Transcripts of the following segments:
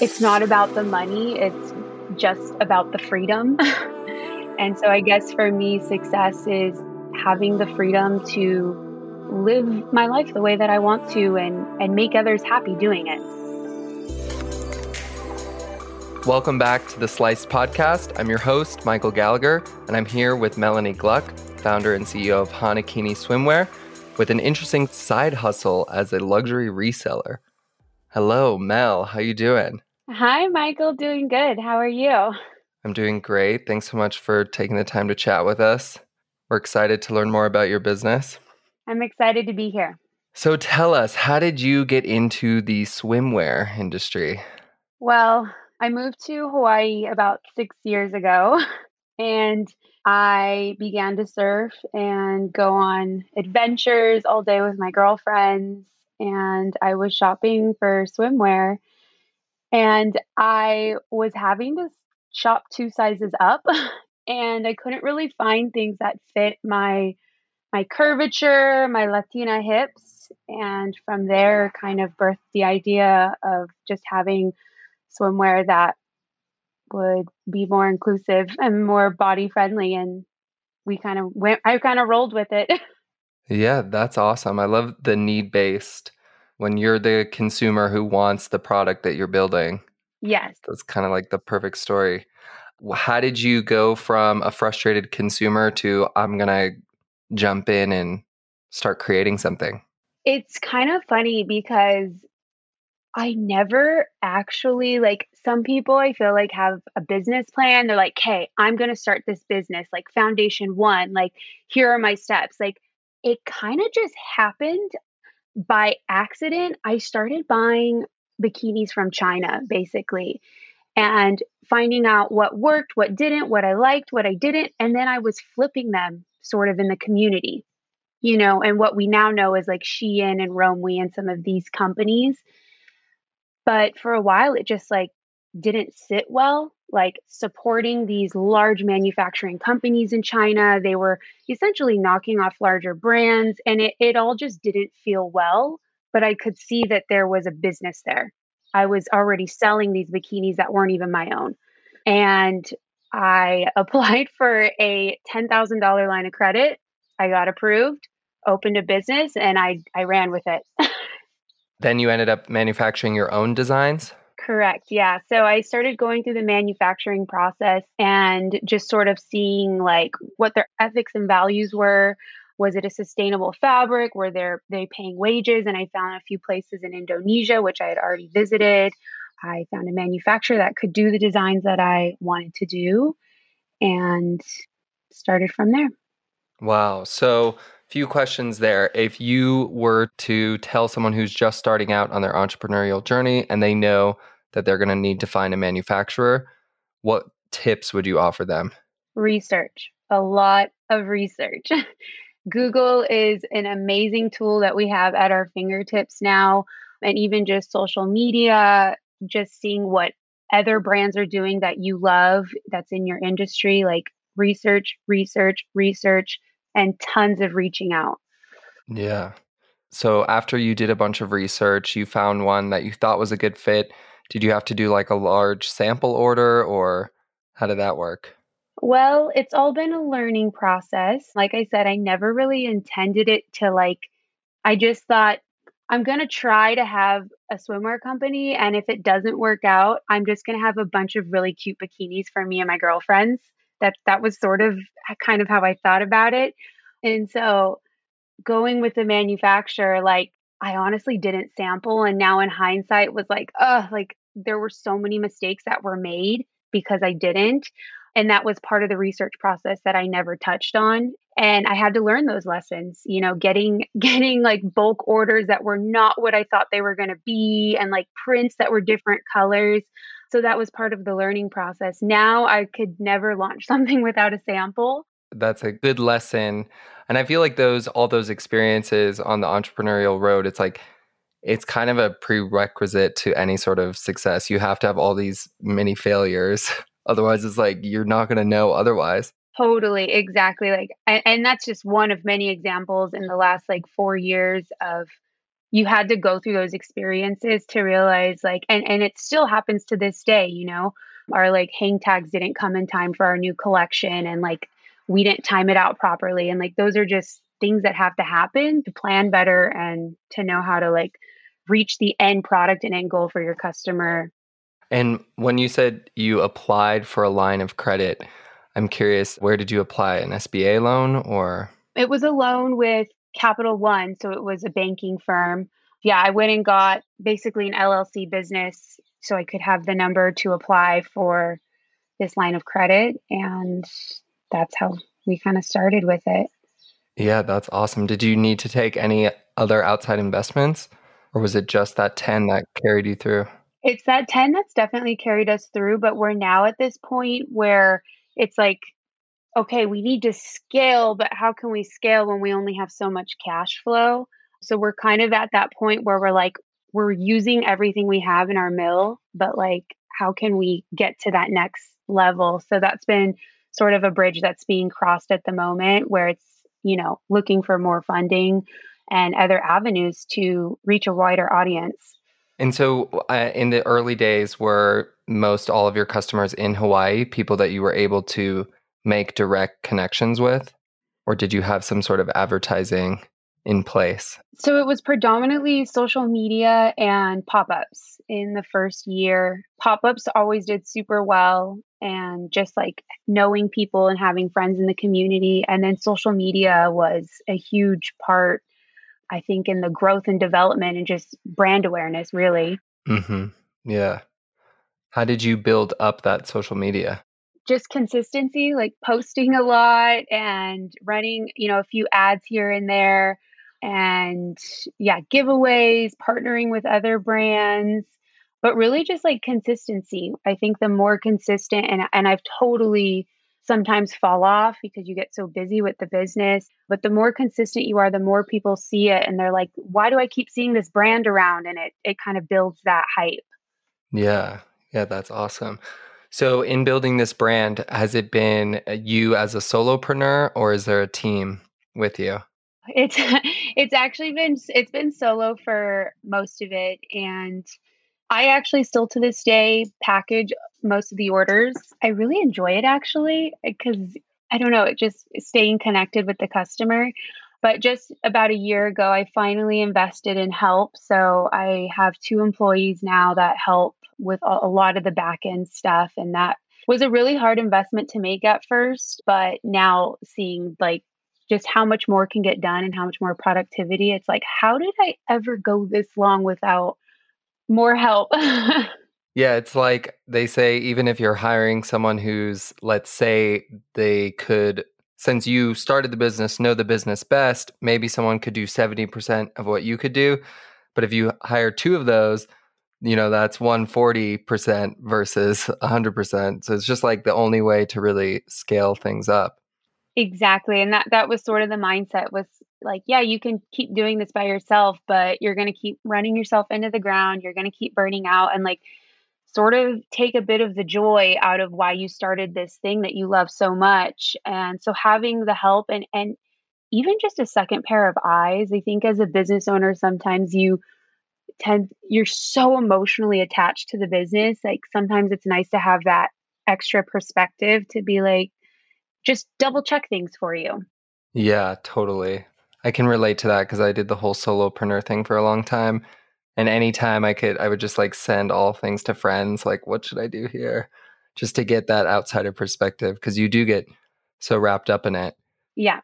it's not about the money, it's just about the freedom. and so I guess for me, success is having the freedom to live my life the way that I want to and, and make others happy doing it. Welcome back to the Slice podcast. I'm your host, Michael Gallagher, and I'm here with Melanie Gluck, founder and CEO of Hanakini Swimwear, with an interesting side hustle as a luxury reseller. Hello, Mel. How you doing? Hi, Michael. Doing good. How are you? I'm doing great. Thanks so much for taking the time to chat with us. We're excited to learn more about your business. I'm excited to be here. So tell us, how did you get into the swimwear industry? Well, I moved to Hawaii about six years ago and I began to surf and go on adventures all day with my girlfriends. And I was shopping for swimwear and I was having to shop two sizes up and I couldn't really find things that fit my my curvature, my Latina hips, and from there kind of birthed the idea of just having swimwear that would be more inclusive and more body friendly and we kind of went I kind of rolled with it. yeah, that's awesome. I love the need based when you're the consumer who wants the product that you're building. Yes. That's kind of like the perfect story. How did you go from a frustrated consumer to I'm going to jump in and start creating something? It's kind of funny because I never actually like some people I feel like have a business plan. They're like, "Hey, I'm going to start this business like foundation 1, like here are my steps." Like it kind of just happened by accident, I started buying bikinis from China basically and finding out what worked, what didn't, what I liked, what I didn't. And then I was flipping them sort of in the community, you know, and what we now know is like Shein and Romwe and some of these companies. But for a while, it just like didn't sit well like supporting these large manufacturing companies in China. They were essentially knocking off larger brands, and it, it all just didn't feel well. But I could see that there was a business there. I was already selling these bikinis that weren't even my own. And I applied for a $10,000 line of credit. I got approved, opened a business, and I, I ran with it. then you ended up manufacturing your own designs? Correct. Yeah. So I started going through the manufacturing process and just sort of seeing like what their ethics and values were. Was it a sustainable fabric? Were they paying wages? And I found a few places in Indonesia, which I had already visited. I found a manufacturer that could do the designs that I wanted to do and started from there. Wow. So a few questions there. If you were to tell someone who's just starting out on their entrepreneurial journey and they know that they're going to need to find a manufacturer, what tips would you offer them? Research, a lot of research. Google is an amazing tool that we have at our fingertips now, and even just social media, just seeing what other brands are doing that you love that's in your industry, like research, research, research, and tons of reaching out. Yeah. So after you did a bunch of research, you found one that you thought was a good fit did you have to do like a large sample order or how did that work? Well, it's all been a learning process. Like I said, I never really intended it to like, I just thought I'm going to try to have a swimwear company. And if it doesn't work out, I'm just going to have a bunch of really cute bikinis for me and my girlfriends. That, that was sort of kind of how I thought about it. And so going with the manufacturer, like I honestly didn't sample. And now in hindsight was like, oh, like there were so many mistakes that were made because I didn't. And that was part of the research process that I never touched on. And I had to learn those lessons, you know, getting getting like bulk orders that were not what I thought they were going to be and like prints that were different colors. So that was part of the learning process. Now I could never launch something without a sample. That's a good lesson. And I feel like those all those experiences on the entrepreneurial road, it's like it's kind of a prerequisite to any sort of success. You have to have all these mini failures. Otherwise, it's like you're not going to know otherwise. Totally, exactly. Like, and, and, that's just one of many examples in the last like four years of you had to go through those experiences to realize like and and it still happens to this day you know our like hang tags didn't come in time for our new collection and like we didn't time it out properly and like those are just things that have to happen to plan better and to know how to like reach the end product and end goal for your customer and when you said you applied for a line of credit i'm curious where did you apply an sba loan or it was a loan with Capital One, so it was a banking firm. Yeah, I went and got basically an LLC business so I could have the number to apply for this line of credit. And that's how we kind of started with it. Yeah, that's awesome. Did you need to take any other outside investments or was it just that 10 that carried you through? It's that 10 that's definitely carried us through, but we're now at this point where it's like okay, we need to scale, but how can we scale when we only have so much cash flow? So we're kind of at that point where we're like, we're using everything we have in our mill, but like, how can we get to that next level? So that's been sort of a bridge that's being crossed at the moment where it's, you know, looking for more funding and other avenues to reach a wider audience. And so, uh, in the early days, were most all of your customers in Hawaii people that you were able to make direct connections with? Or did you have some sort of advertising in place? So it was predominantly social media and pop ups in the first year. Pop ups always did super well, and just like knowing people and having friends in the community. And then social media was a huge part, I think, in the growth and development and just brand awareness, really. Mm-hmm. Yeah. How did you build up that social media? just consistency, like posting a lot and running, you know, a few ads here and there. And yeah, giveaways, partnering with other brands, but really just like consistency. I think the more consistent, and, and I've totally sometimes fall off because you get so busy with the business. But the more consistent you are, the more people see it and they're like, why do I keep seeing this brand around? And it it kind of builds that hype. Yeah. Yeah, that's awesome. So, in building this brand, has it been uh, you as a solopreneur, or is there a team with you? It's it's actually been it's been solo for most of it, and I actually still to this day package most of the orders. I really enjoy it actually eh, because I don't know, it just staying connected with the customer. But just about a year ago, I finally invested in help. So I have two employees now that help with a lot of the back end stuff. And that was a really hard investment to make at first. But now seeing like just how much more can get done and how much more productivity, it's like, how did I ever go this long without more help? Yeah, it's like they say, even if you're hiring someone who's, let's say, they could, since you started the business, know the business best, maybe someone could do 70% of what you could do. But if you hire two of those, you know that's 140% versus 100% so it's just like the only way to really scale things up exactly and that that was sort of the mindset was like yeah you can keep doing this by yourself but you're going to keep running yourself into the ground you're going to keep burning out and like sort of take a bit of the joy out of why you started this thing that you love so much and so having the help and and even just a second pair of eyes i think as a business owner sometimes you tend you're so emotionally attached to the business like sometimes it's nice to have that extra perspective to be like just double check things for you. Yeah totally i can relate to that because i did the whole solopreneur thing for a long time and anytime i could i would just like send all things to friends like what should i do here just to get that outsider perspective because you do get so wrapped up in it yeah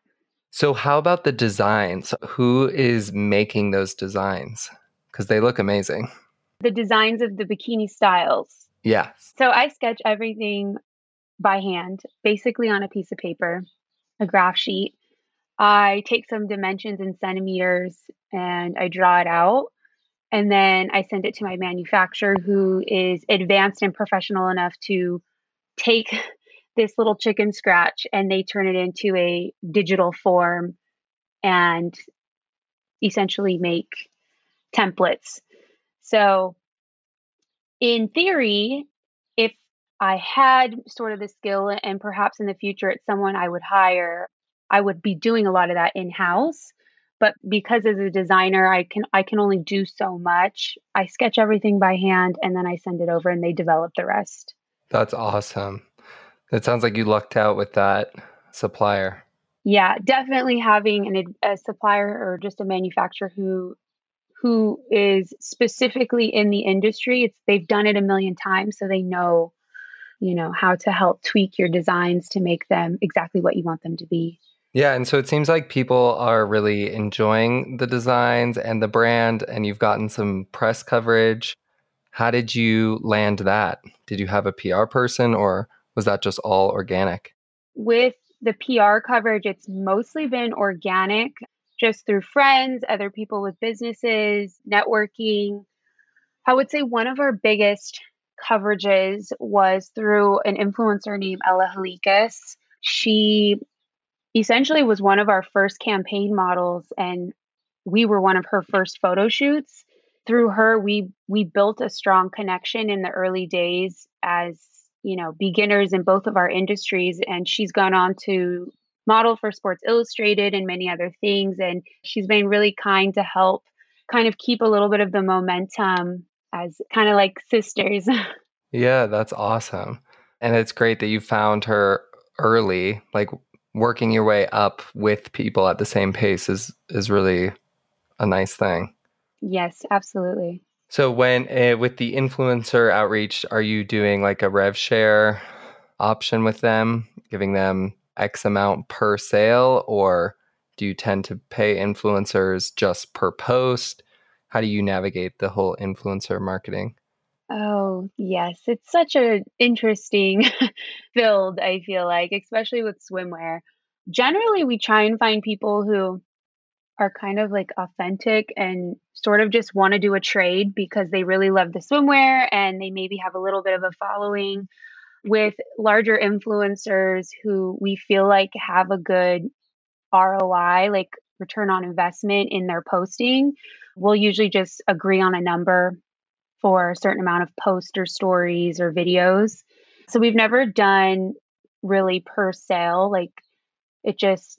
so how about the designs who is making those designs because they look amazing. The designs of the bikini styles. Yeah. So I sketch everything by hand, basically on a piece of paper, a graph sheet. I take some dimensions in centimeters and I draw it out. And then I send it to my manufacturer who is advanced and professional enough to take this little chicken scratch and they turn it into a digital form and essentially make templates. So, in theory, if I had sort of the skill and perhaps in the future it's someone I would hire, I would be doing a lot of that in house. but because as a designer I can I can only do so much. I sketch everything by hand and then I send it over and they develop the rest. That's awesome. It sounds like you lucked out with that supplier. Yeah, definitely having an, a supplier or just a manufacturer who who is specifically in the industry. It's they've done it a million times, so they know, you know, how to help tweak your designs to make them exactly what you want them to be. Yeah, and so it seems like people are really enjoying the designs and the brand, and you've gotten some press coverage. How did you land that? Did you have a PR person, or was that just all organic? With the PR coverage, it's mostly been organic, just through friends, other people with businesses, networking. I would say one of our biggest coverages was through an influencer named Ella Halikas. She essentially was one of our first campaign models and we were one of her first photo shoots. Through her we we built a strong connection in the early days as you know beginners in both of our industries and she's gone on to model for sports illustrated and many other things and she's been really kind to help kind of keep a little bit of the momentum as kind of like sisters. Yeah that's awesome. And it's great that you found her early like working your way up with people at the same pace is is really a nice thing. Yes, absolutely. So when uh, with the influencer outreach, are you doing like a rev share option with them, giving them X amount per sale, or do you tend to pay influencers just per post? How do you navigate the whole influencer marketing? Oh, yes. It's such an interesting field, I feel like, especially with swimwear. Generally, we try and find people who are kind of like authentic and sort of just want to do a trade because they really love the swimwear and they maybe have a little bit of a following with larger influencers who we feel like have a good ROI, like return on investment in their posting. We'll usually just agree on a number for a certain amount of posts or stories or videos. So we've never done really per sale. Like it just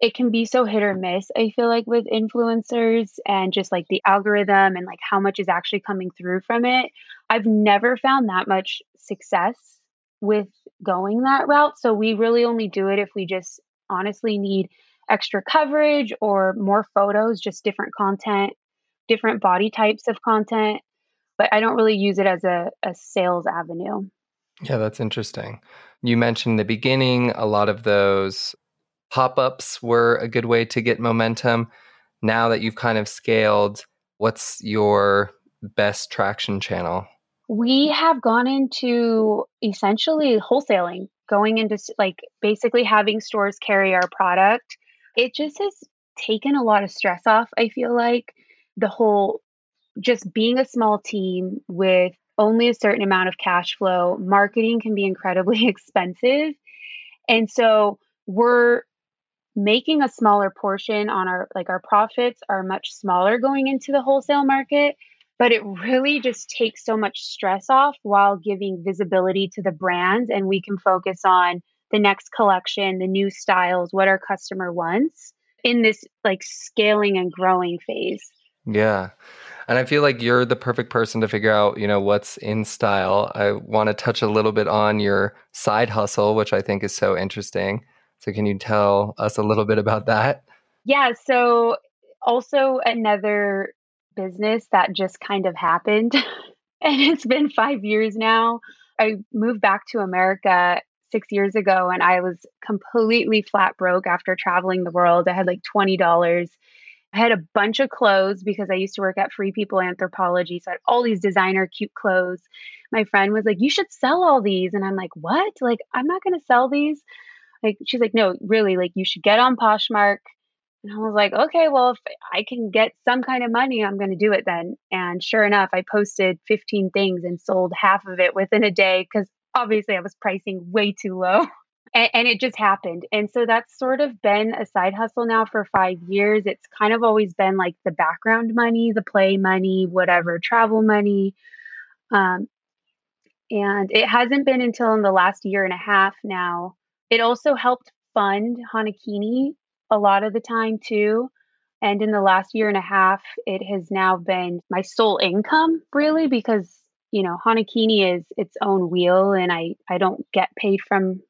it can be so hit or miss i feel like with influencers and just like the algorithm and like how much is actually coming through from it i've never found that much success with going that route so we really only do it if we just honestly need extra coverage or more photos just different content different body types of content but I don't really use it as a, a sales avenue. Yeah, that's interesting. You mentioned in the beginning a lot of those pop ups were a good way to get momentum. Now that you've kind of scaled, what's your best traction channel? We have gone into essentially wholesaling, going into like basically having stores carry our product. It just has taken a lot of stress off, I feel like. The whole just being a small team with only a certain amount of cash flow, marketing can be incredibly expensive. And so we're making a smaller portion on our like our profits are much smaller going into the wholesale market, but it really just takes so much stress off while giving visibility to the brands and we can focus on the next collection, the new styles, what our customer wants in this like scaling and growing phase. Yeah. And I feel like you're the perfect person to figure out, you know, what's in style. I want to touch a little bit on your side hustle, which I think is so interesting. So can you tell us a little bit about that? Yeah, so also another business that just kind of happened and it's been 5 years now. I moved back to America 6 years ago and I was completely flat broke after traveling the world. I had like $20 I had a bunch of clothes because I used to work at Free People Anthropologie. So I had all these designer cute clothes. My friend was like, You should sell all these. And I'm like, What? Like, I'm not going to sell these. Like, she's like, No, really, like, you should get on Poshmark. And I was like, Okay, well, if I can get some kind of money, I'm going to do it then. And sure enough, I posted 15 things and sold half of it within a day because obviously I was pricing way too low. and, and it just happened. And so that's sort of been a side hustle now for five years. It's kind of always been like the background money, the play money, whatever, travel money. Um, and it hasn't been until in the last year and a half now. It also helped fund Hanakini a lot of the time too. And in the last year and a half, it has now been my sole income, really, because you know Hanakini is its own wheel, and I I don't get paid from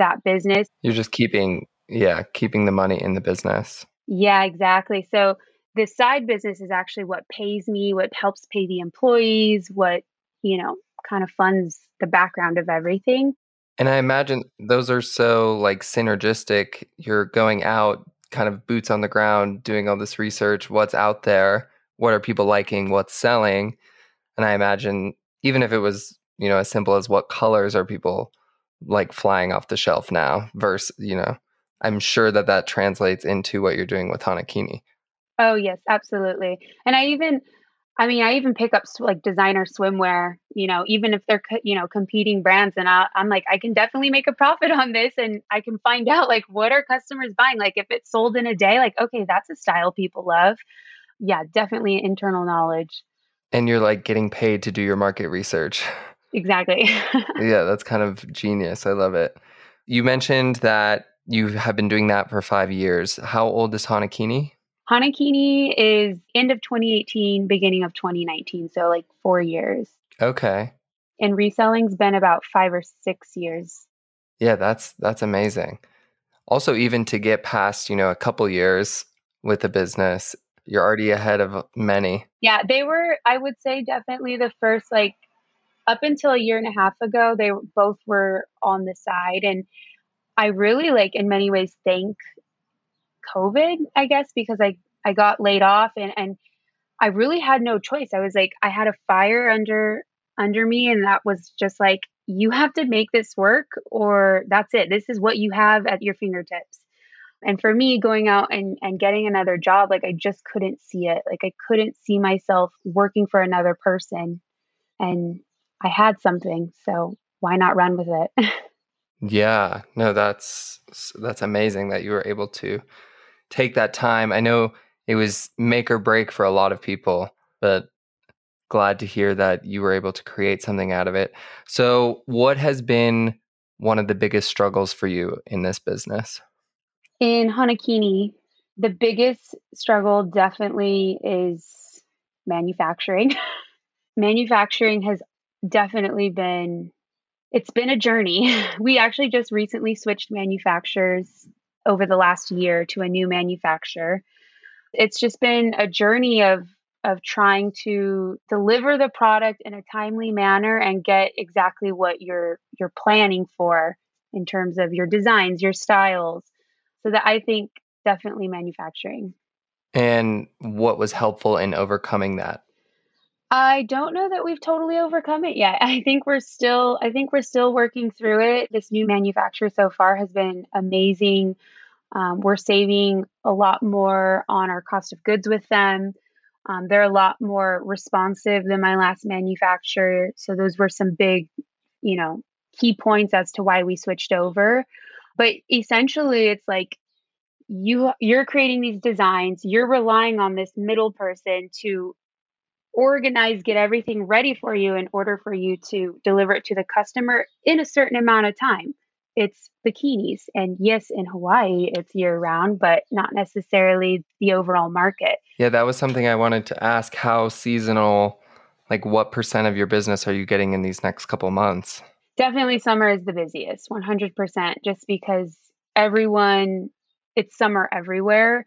that business. You're just keeping yeah keeping the money in the business. Yeah, exactly. So the side business is actually what pays me, what helps pay the employees, what you know kind of funds the background of everything. And I imagine those are so like synergistic. You're going out, kind of boots on the ground, doing all this research, what's out there, what are people liking, what's selling. And I imagine even if it was, you know, as simple as what colors are people like flying off the shelf now versus, you know, I'm sure that that translates into what you're doing with Hanakini. Oh, yes, absolutely. And I even I mean, I even pick up like designer swimwear, you know, even if they're, you know, competing brands. And I, am like, I can definitely make a profit on this and I can find out like what are customers buying? Like if it's sold in a day, like, okay, that's a style people love. Yeah, definitely internal knowledge. And you're like getting paid to do your market research. Exactly. yeah, that's kind of genius. I love it. You mentioned that you have been doing that for five years. How old is Hanakini? Hanakini is end of 2018, beginning of 2019. So like four years. Okay. And reselling's been about five or six years. Yeah, that's that's amazing. Also, even to get past, you know, a couple years with the business, you're already ahead of many. Yeah, they were, I would say definitely the first like up until a year and a half ago, they both were on the side. And I really like in many ways thank COVID, I guess, because I, I got laid off and, and I really had no choice. I was like, I had a fire under under me and that was just like, you have to make this work or that's it. This is what you have at your fingertips. And for me, going out and, and getting another job, like I just couldn't see it. Like I couldn't see myself working for another person. And I had something. So why not run with it? yeah. No, that's that's amazing that you were able to take that time. I know it was make or break for a lot of people, but glad to hear that you were able to create something out of it. So, what has been one of the biggest struggles for you in this business? In Hanakini, the biggest struggle definitely is manufacturing. manufacturing has definitely been it's been a journey. We actually just recently switched manufacturers over the last year to a new manufacturer. It's just been a journey of of trying to deliver the product in a timely manner and get exactly what you're you're planning for in terms of your designs, your styles. So that I think definitely manufacturing. And what was helpful in overcoming that? I don't know that we've totally overcome it yet. I think we're still I think we're still working through it. This new manufacturer so far has been amazing. Um, we're saving a lot more on our cost of goods with them. Um, they're a lot more responsive than my last manufacturer. So those were some big, you know, key points as to why we switched over. But essentially, it's like you you're creating these designs. You're relying on this middle person to organize, get everything ready for you in order for you to deliver it to the customer in a certain amount of time. It's bikinis. And yes, in Hawaii, it's year round, but not necessarily the overall market. Yeah, that was something I wanted to ask. How seasonal, like what percent of your business are you getting in these next couple months? Definitely summer is the busiest, 100%, just because everyone, it's summer everywhere.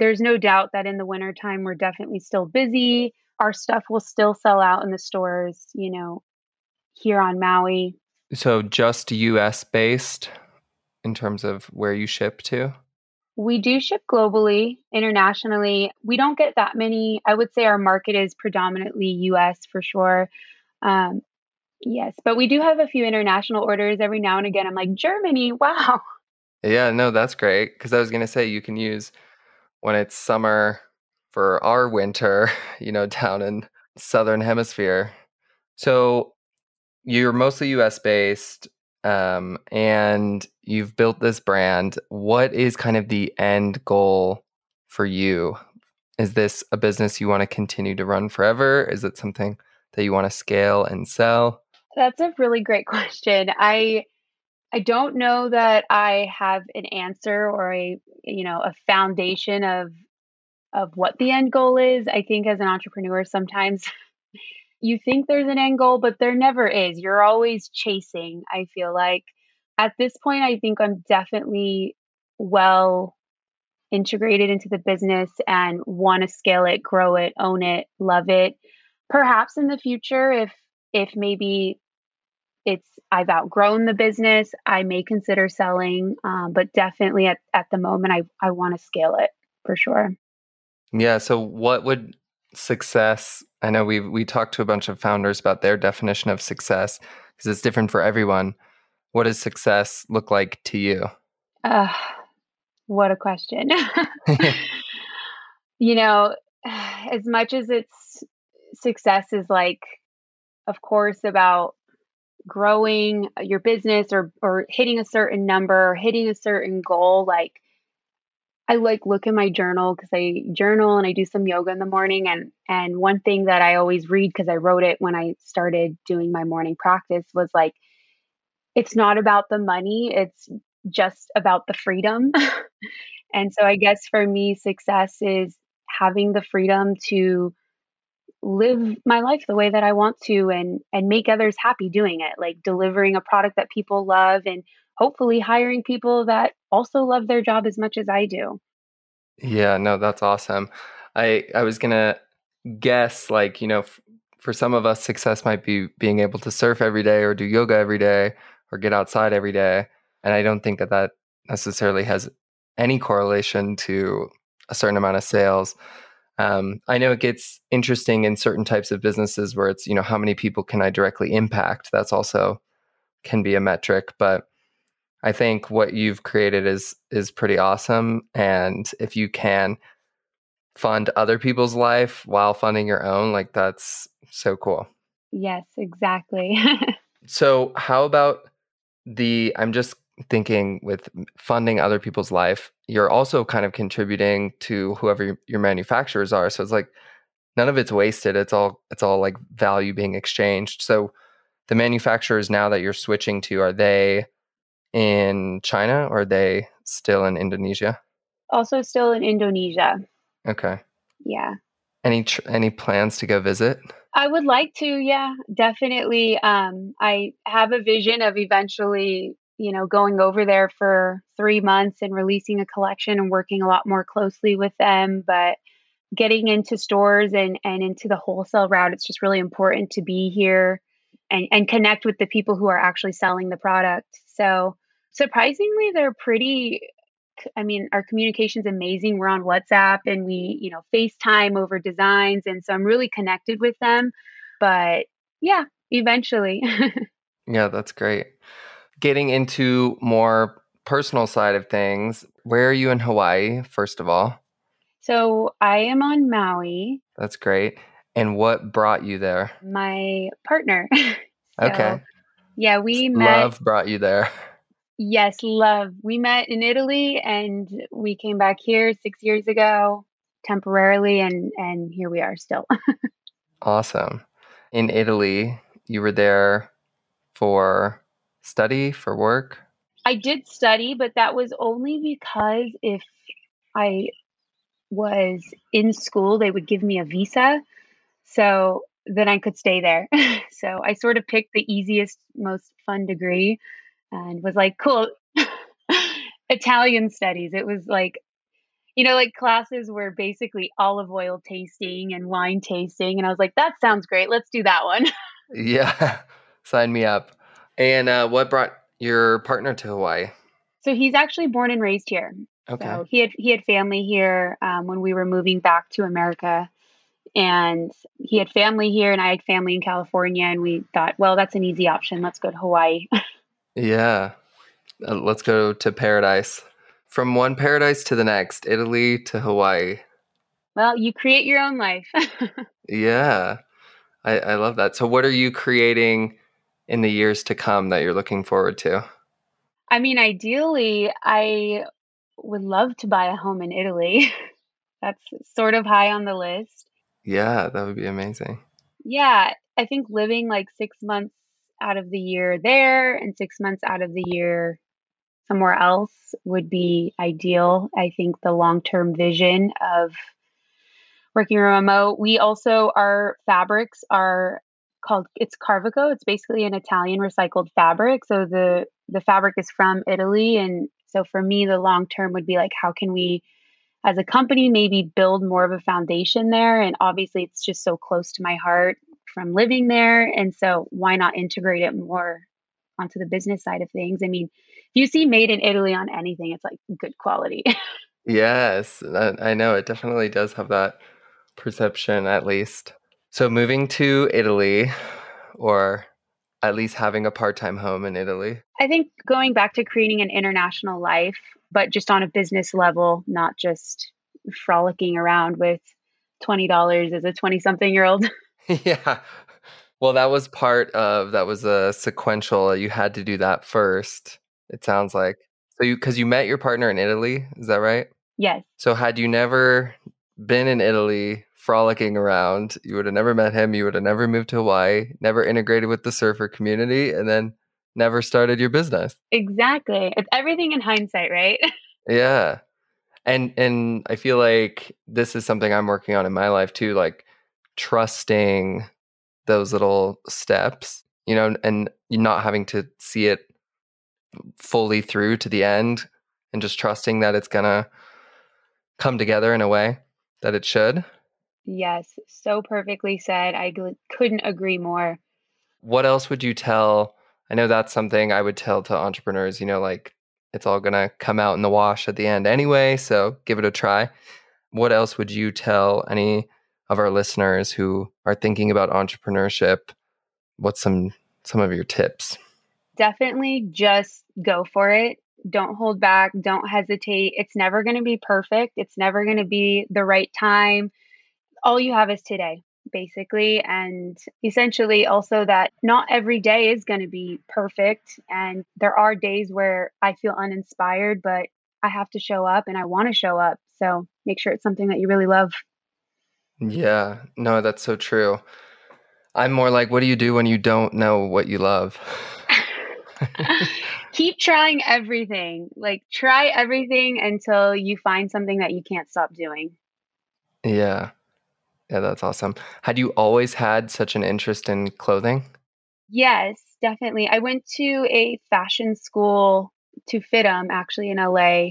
There's no doubt that in the wintertime, we're definitely still busy our stuff will still sell out in the stores, you know, here on Maui. So just US based in terms of where you ship to? We do ship globally, internationally. We don't get that many. I would say our market is predominantly US for sure. Um, yes, but we do have a few international orders every now and again. I'm like, Germany, wow. Yeah, no, that's great. Because I was going to say you can use when it's summer for our winter, you know, down in southern hemisphere. So you're mostly US based um, and you've built this brand. What is kind of the end goal for you? Is this a business you want to continue to run forever? Is it something that you want to scale and sell? That's a really great question. I I don't know that I have an answer or a you know a foundation of of what the end goal is. I think as an entrepreneur, sometimes you think there's an end goal, but there never is. You're always chasing, I feel like. At this point, I think I'm definitely well integrated into the business and want to scale it, grow it, own it, love it. Perhaps in the future, if if maybe it's I've outgrown the business, I may consider selling. Um, but definitely at, at the moment, I, I want to scale it for sure. Yeah. So what would success? I know we we talked to a bunch of founders about their definition of success because it's different for everyone. What does success look like to you? Uh, what a question. you know, as much as it's success is like, of course, about growing your business or or hitting a certain number, hitting a certain goal, like I like look in my journal because I journal and I do some yoga in the morning and and one thing that I always read because I wrote it when I started doing my morning practice was like it's not about the money, it's just about the freedom. and so I guess for me success is having the freedom to live my life the way that I want to and and make others happy doing it, like delivering a product that people love and hopefully hiring people that also love their job as much as I do. Yeah, no, that's awesome. I I was going to guess like, you know, f- for some of us success might be being able to surf every day or do yoga every day or get outside every day, and I don't think that that necessarily has any correlation to a certain amount of sales. Um, I know it gets interesting in certain types of businesses where it's, you know, how many people can I directly impact? That's also can be a metric, but I think what you've created is is pretty awesome. And if you can fund other people's life while funding your own, like that's so cool. Yes, exactly. so how about the I'm just thinking with funding other people's life, you're also kind of contributing to whoever your manufacturers are. So it's like none of it's wasted. It's all it's all like value being exchanged. So the manufacturers now that you're switching to, are they in China or are they still in Indonesia? Also still in Indonesia. Okay. Yeah. Any tr- any plans to go visit? I would like to, yeah, definitely. Um, I have a vision of eventually you know, going over there for three months and releasing a collection and working a lot more closely with them. But getting into stores and, and into the wholesale route, it's just really important to be here and, and connect with the people who are actually selling the product. So surprisingly, they're pretty I mean, our communication's amazing. We're on WhatsApp and we, you know, FaceTime over designs. And so I'm really connected with them. But yeah, eventually. yeah, that's great getting into more personal side of things, where are you in Hawaii, first of all? So I am on Maui. That's great. And what brought you there? My partner. so, okay. Yeah, we met. Love brought you there. Yes, love. We met in Italy and we came back here six years ago temporarily and and here we are still. awesome. In Italy, you were there for study for work? I did study, but that was only because if I was in school, they would give me a visa. So then I could stay there. so I sort of picked the easiest, most fun degree and was like, cool, Italian studies. It was like, you know, like classes were basically olive oil tasting and wine tasting. And I was like, that sounds great. Let's do that one. yeah, sign me up. And uh, what brought your partner to Hawaii? So he's actually born and raised here. Okay. So he had he had family here um, when we were moving back to America, and he had family here, and I had family in California, and we thought, well, that's an easy option. Let's go to Hawaii. Yeah, uh, let's go to paradise. From one paradise to the next, Italy to Hawaii. Well, you create your own life. yeah, I, I love that. So, what are you creating? in the years to come that you're looking forward to? I mean, ideally, I would love to buy a home in Italy. That's sort of high on the list. Yeah, that would be amazing. Yeah, I think living like six months out of the year there and six months out of the year somewhere else would be ideal. I think the long term vision of working remote. We also, our fabrics are called it's Carvico. It's basically an Italian recycled fabric. So the the fabric is from Italy and so for me the long term would be like how can we as a company maybe build more of a foundation there and obviously it's just so close to my heart from living there and so why not integrate it more onto the business side of things. I mean, if you see made in Italy on anything, it's like good quality. yes, I know it definitely does have that perception at least. So moving to Italy or at least having a part-time home in Italy. I think going back to creating an international life, but just on a business level, not just frolicking around with $20 as a 20 something year old. yeah. Well, that was part of that was a sequential. You had to do that first. It sounds like so you because you met your partner in Italy. Is that right? Yes. So had you never been in Italy frolicking around, you would have never met him. You would have never moved to Hawaii, never integrated with the surfer community, and then never started your business. Exactly. It's everything in hindsight, right? yeah. And and I feel like this is something I'm working on in my life too, like trusting those little steps, you know, and not having to see it fully through to the end and just trusting that it's going to come together in a way that it should. Yes, so perfectly said. I couldn't agree more. What else would you tell? I know that's something I would tell to entrepreneurs, you know, like it's all going to come out in the wash at the end anyway, so give it a try. What else would you tell any of our listeners who are thinking about entrepreneurship, what's some some of your tips? Definitely just go for it. Don't hold back, don't hesitate. It's never going to be perfect. It's never going to be the right time. All you have is today, basically, and essentially also that not every day is going to be perfect and there are days where I feel uninspired, but I have to show up and I want to show up. So, make sure it's something that you really love. Yeah, no, that's so true. I'm more like, what do you do when you don't know what you love? Keep trying everything. Like, try everything until you find something that you can't stop doing. Yeah. Yeah, that's awesome. Had you always had such an interest in clothing? Yes, definitely. I went to a fashion school to FIDM actually in LA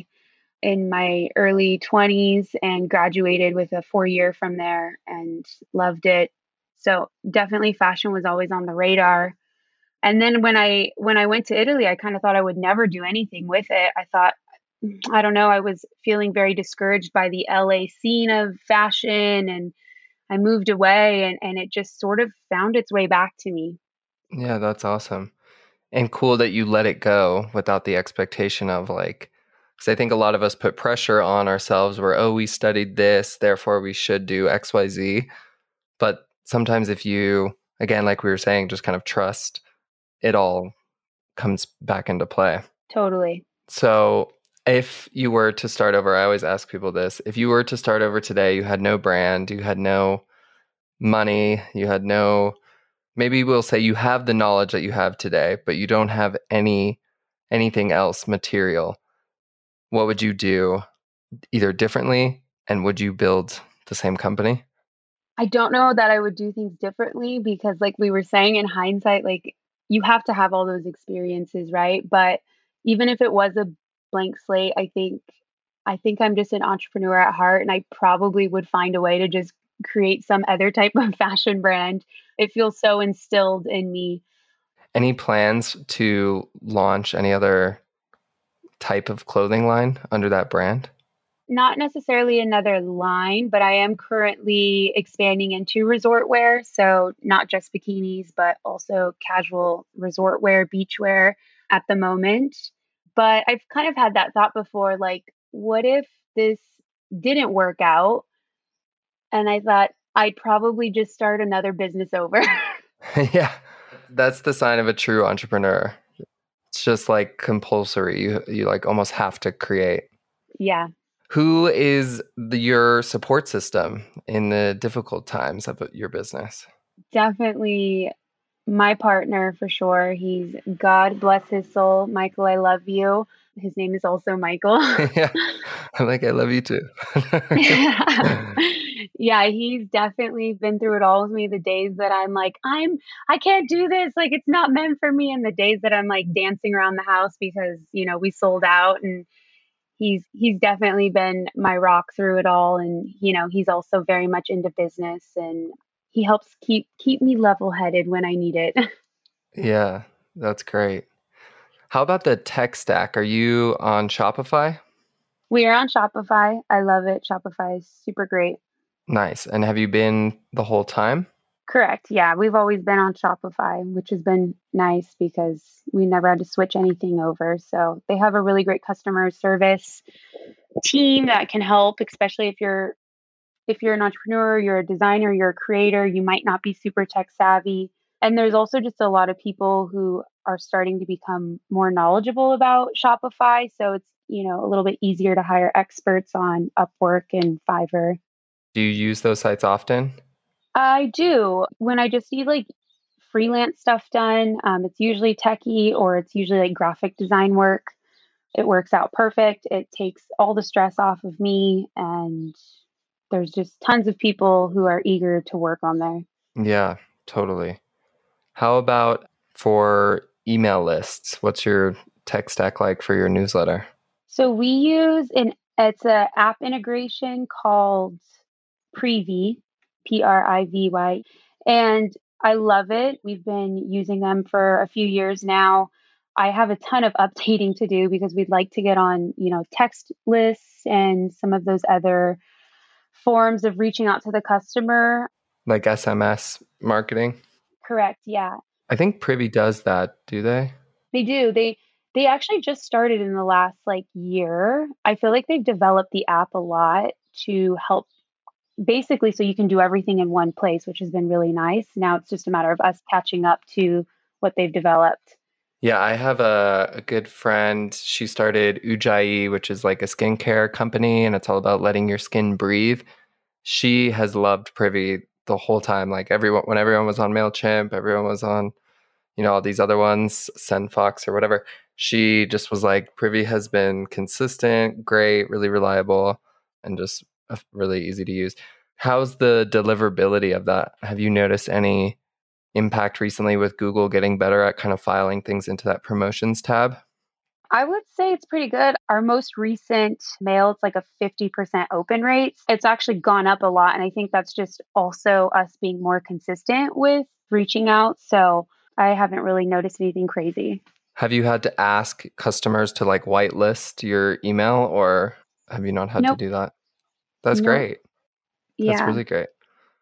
in my early 20s and graduated with a four year from there and loved it. So definitely fashion was always on the radar. And then when I when I went to Italy, I kind of thought I would never do anything with it. I thought I don't know, I was feeling very discouraged by the LA scene of fashion and I moved away and, and it just sort of found its way back to me. Yeah, that's awesome. And cool that you let it go without the expectation of like because I think a lot of us put pressure on ourselves where, oh, we studied this, therefore we should do XYZ. But sometimes if you, again, like we were saying, just kind of trust, it all comes back into play. Totally. So if you were to start over, I always ask people this if you were to start over today, you had no brand, you had no money, you had no, maybe we'll say you have the knowledge that you have today, but you don't have any anything else material what would you do either differently and would you build the same company? I don't know that I would do things differently because like we were saying in hindsight like you have to have all those experiences, right? But even if it was a blank slate, I think I think I'm just an entrepreneur at heart and I probably would find a way to just create some other type of fashion brand. It feels so instilled in me. Any plans to launch any other type of clothing line under that brand? Not necessarily another line, but I am currently expanding into resort wear. So, not just bikinis, but also casual resort wear, beach wear at the moment. But I've kind of had that thought before like, what if this didn't work out? And I thought I'd probably just start another business over. yeah, that's the sign of a true entrepreneur it's just like compulsory. You you like almost have to create. Yeah. Who is the, your support system in the difficult times of uh, your business? Definitely my partner for sure. He's God bless his soul. Michael, I love you. His name is also Michael. yeah. I'm like, I love you too. Yeah, he's definitely been through it all with me. The days that I'm like, I'm I can't do this, like it's not meant for me, and the days that I'm like dancing around the house because, you know, we sold out and he's he's definitely been my rock through it all and you know, he's also very much into business and he helps keep keep me level-headed when I need it. Yeah, that's great. How about the tech stack? Are you on Shopify? We are on Shopify. I love it. Shopify is super great. Nice. And have you been the whole time? Correct. Yeah, we've always been on Shopify, which has been nice because we never had to switch anything over. So they have a really great customer service team that can help, especially if you're if you're an entrepreneur, you're a designer, you're a creator, you might not be super tech savvy. And there's also just a lot of people who are starting to become more knowledgeable about Shopify. So it's, you know, a little bit easier to hire experts on Upwork and Fiverr. Do you use those sites often? I do. When I just need like freelance stuff done, um, it's usually techie or it's usually like graphic design work. It works out perfect. It takes all the stress off of me, and there's just tons of people who are eager to work on there. Yeah, totally. How about for email lists? What's your tech stack like for your newsletter? So we use an it's an app integration called Privy, P R I V Y, and I love it. We've been using them for a few years now. I have a ton of updating to do because we'd like to get on, you know, text lists and some of those other forms of reaching out to the customer. Like SMS marketing? Correct. Yeah. I think Privy does that, do they? They do. They they actually just started in the last like year. I feel like they've developed the app a lot to help basically so you can do everything in one place, which has been really nice. Now it's just a matter of us catching up to what they've developed. Yeah, I have a, a good friend. She started Ujjayi, which is like a skincare company, and it's all about letting your skin breathe. She has loved Privy the whole time. Like everyone, when everyone was on Mailchimp, everyone was on, you know, all these other ones, SendFox or whatever. She just was like, Privy has been consistent, great, really reliable, and just really easy to use. How's the deliverability of that? Have you noticed any impact recently with Google getting better at kind of filing things into that promotions tab? I would say it's pretty good. Our most recent mail, it's like a 50% open rate. It's actually gone up a lot. And I think that's just also us being more consistent with reaching out. So I haven't really noticed anything crazy. Have you had to ask customers to like whitelist your email or have you not had nope. to do that? That's great. Yeah. That's really great.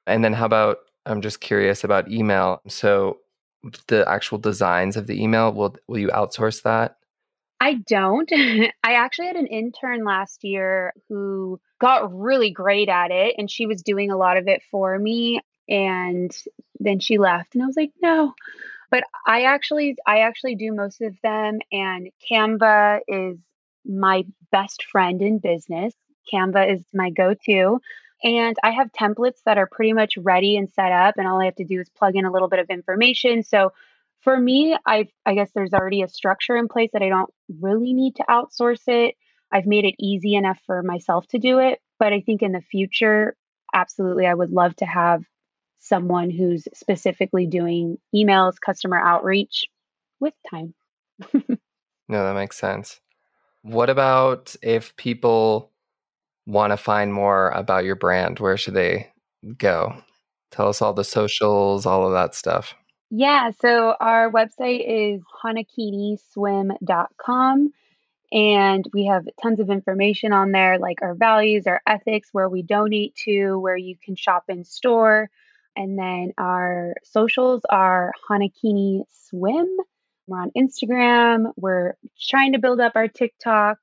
And then how about I'm just curious about email. So the actual designs of the email, will will you outsource that? I don't. I actually had an intern last year who got really great at it and she was doing a lot of it for me and then she left and I was like, "No." But I actually I actually do most of them and Canva is my best friend in business. Canva is my go-to. And I have templates that are pretty much ready and set up, and all I have to do is plug in a little bit of information. So for me, I I guess there's already a structure in place that I don't really need to outsource it. I've made it easy enough for myself to do it, but I think in the future, absolutely, I would love to have someone who's specifically doing emails, customer outreach with time. no, that makes sense. What about if people want to find more about your brand, where should they go? Tell us all the socials, all of that stuff. Yeah, so our website is hanakiniswim.com and we have tons of information on there like our values, our ethics, where we donate to, where you can shop in store. And then our socials are Hanakini Swim. We're on Instagram. We're trying to build up our TikTok.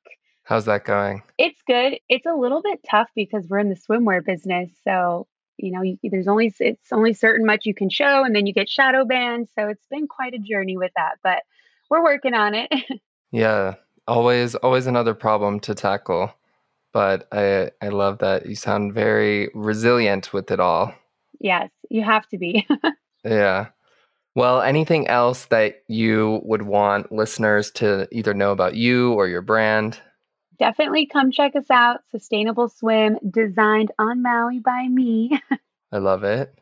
How's that going? It's good. It's a little bit tough because we're in the swimwear business. So, you know, you, there's only it's only certain much you can show and then you get shadow banned. So, it's been quite a journey with that, but we're working on it. yeah, always always another problem to tackle. But I I love that you sound very resilient with it all. Yes, you have to be. yeah. Well, anything else that you would want listeners to either know about you or your brand? Definitely come check us out. Sustainable Swim, designed on Maui by me. I love it.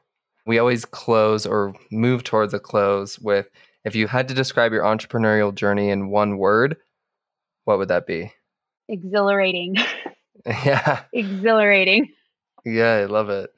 We always close or move towards a close with if you had to describe your entrepreneurial journey in one word, what would that be? Exhilarating. Yeah. Exhilarating. Yeah, I love it.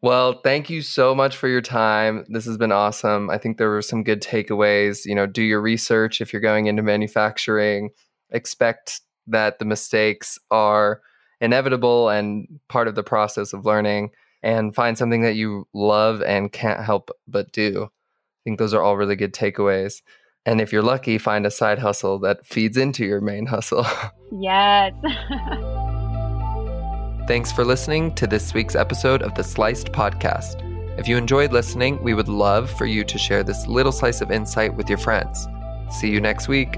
Well, thank you so much for your time. This has been awesome. I think there were some good takeaways. You know, do your research if you're going into manufacturing. Expect that the mistakes are inevitable and part of the process of learning and find something that you love and can't help but do. I think those are all really good takeaways. And if you're lucky, find a side hustle that feeds into your main hustle. Yes. Thanks for listening to this week's episode of the Sliced Podcast. If you enjoyed listening, we would love for you to share this little slice of insight with your friends. See you next week.